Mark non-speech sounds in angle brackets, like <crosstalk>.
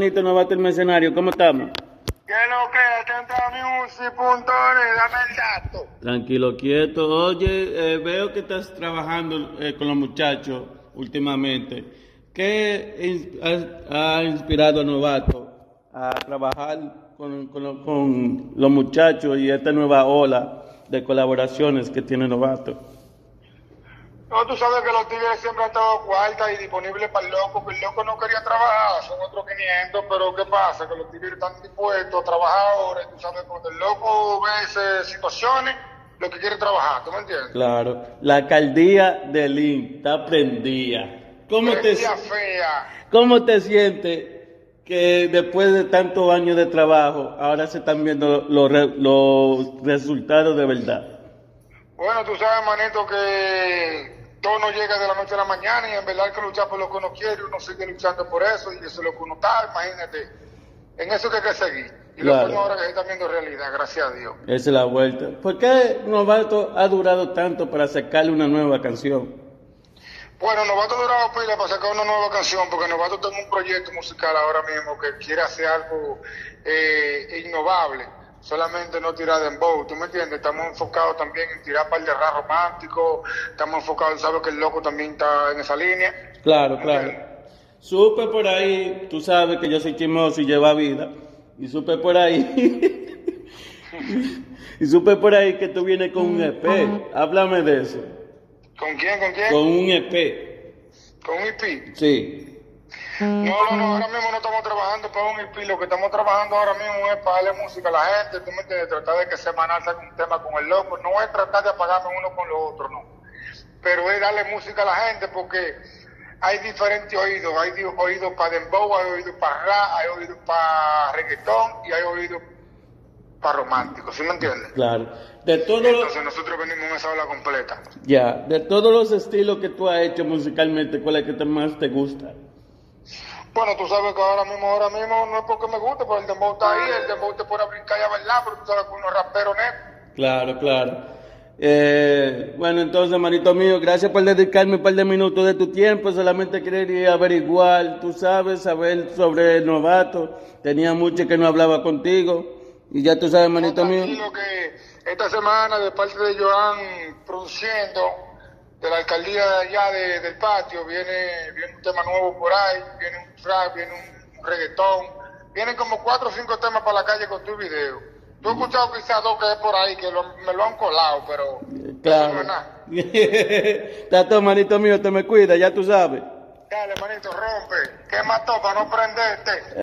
Manito Novato el Mercenario, ¿cómo estamos? ¿Qué lo que? Tenta Music.net, dame el dato. Tranquilo, quieto. Oye, eh, veo que estás trabajando eh, con los muchachos últimamente. ¿Qué ha, ha inspirado a Novato a trabajar con, con lo- con los muchachos y esta nueva ola de colaboraciones que tiene Novato? No, tú sabes que los tigres siempre han estado cuarta y disponibles para el loco, que el loco no quería trabajar, son otros 500, pero ¿qué pasa? Que los tigres están dispuestos a trabajar ahora, y tú sabes, cuando el loco ve esas situaciones, lo que quiere trabajar, ¿tú me entiendes? Claro, la alcaldía de Lynn está prendida. ¿Cómo te, fea. ¿Cómo te sientes que después de tantos años de trabajo, ahora se están viendo los, los resultados de verdad? Bueno, tú sabes, manito, que todo no llega de la noche a la mañana y en verdad hay que luchar por lo que uno quiere, uno sigue luchando por eso y eso es lo que uno está, imagínate. En eso que hay que seguir. Y lo Claro. bueno ahora que se está viendo realidad, gracias a Dios. Esa es la vuelta. ¿Por qué Novato ha durado tanto para sacarle una nueva canción? Bueno, Novato ha durado pila para sacar una nueva canción, porque Novato tiene un proyecto musical ahora mismo que quiere hacer algo eh, innovable, solamente no tirar dembow, ¿tú me entiendes? Estamos enfocados también en tirar par de rap romántico, estamos enfocados, sabes que el loco también está en esa línea. Claro, claro. Supe por ahí, tú sabes que yo soy chismoso y lleva vida, y supe por ahí, <laughs> y supe por ahí que tú vienes con un EP. Háblame de eso. ¿Con quién? ¿Con quién? Con un EP. Con un IP. Sí. No, no, no, ahora mismo no estamos trabajando para un IP, lo que estamos trabajando ahora mismo es para darle música a la gente, tú me entiendes, tratar de que semanal saque un tema con el loco, no es tratar de apagarme uno con lo otro, no, pero es darle música a la gente porque hay diferentes oídos, hay oídos para dembow, hay oídos para rap, hay oídos para reggaetón y hay oídos para romántico, ¿sí me entiendes? Claro. De todos los, Entonces nosotros venimos en esa ola completa. ya, de todos los estilos que tú has hecho musicalmente, ¿cuál es el que te más te gusta? Bueno, tú sabes que ahora mismo, ahora mismo no es porque me guste, porque el dembow está ahí, el dembow te pone a brincar y a bailar, pero tú sabes que uno es rapero neto. Claro, claro. Eh, bueno, entonces, manito mío, gracias por dedicarme un par de minutos de tu tiempo. Solamente quería averiguar, tú sabes, saber sobre el novato. Tenía mucho que no hablaba contigo. Y ya tú sabes, manito mío. Tranquilo que esta semana, de parte de Joan produciendo, de la alcaldía de allá de- del patio, viene, viene un tema nuevo por ahí, viene un trap, viene un reggaetón, vienen como cuatro o cinco temas para la calle con tu video. Tú has escuchado quizás dos que hay por ahí que lo- me lo han colado, pero no Claro. es <laughs> nada. Todo, manito mío, te me cuida, ya tú sabes. Dale, manito, rompe. ¿Qué mató para no prenderte?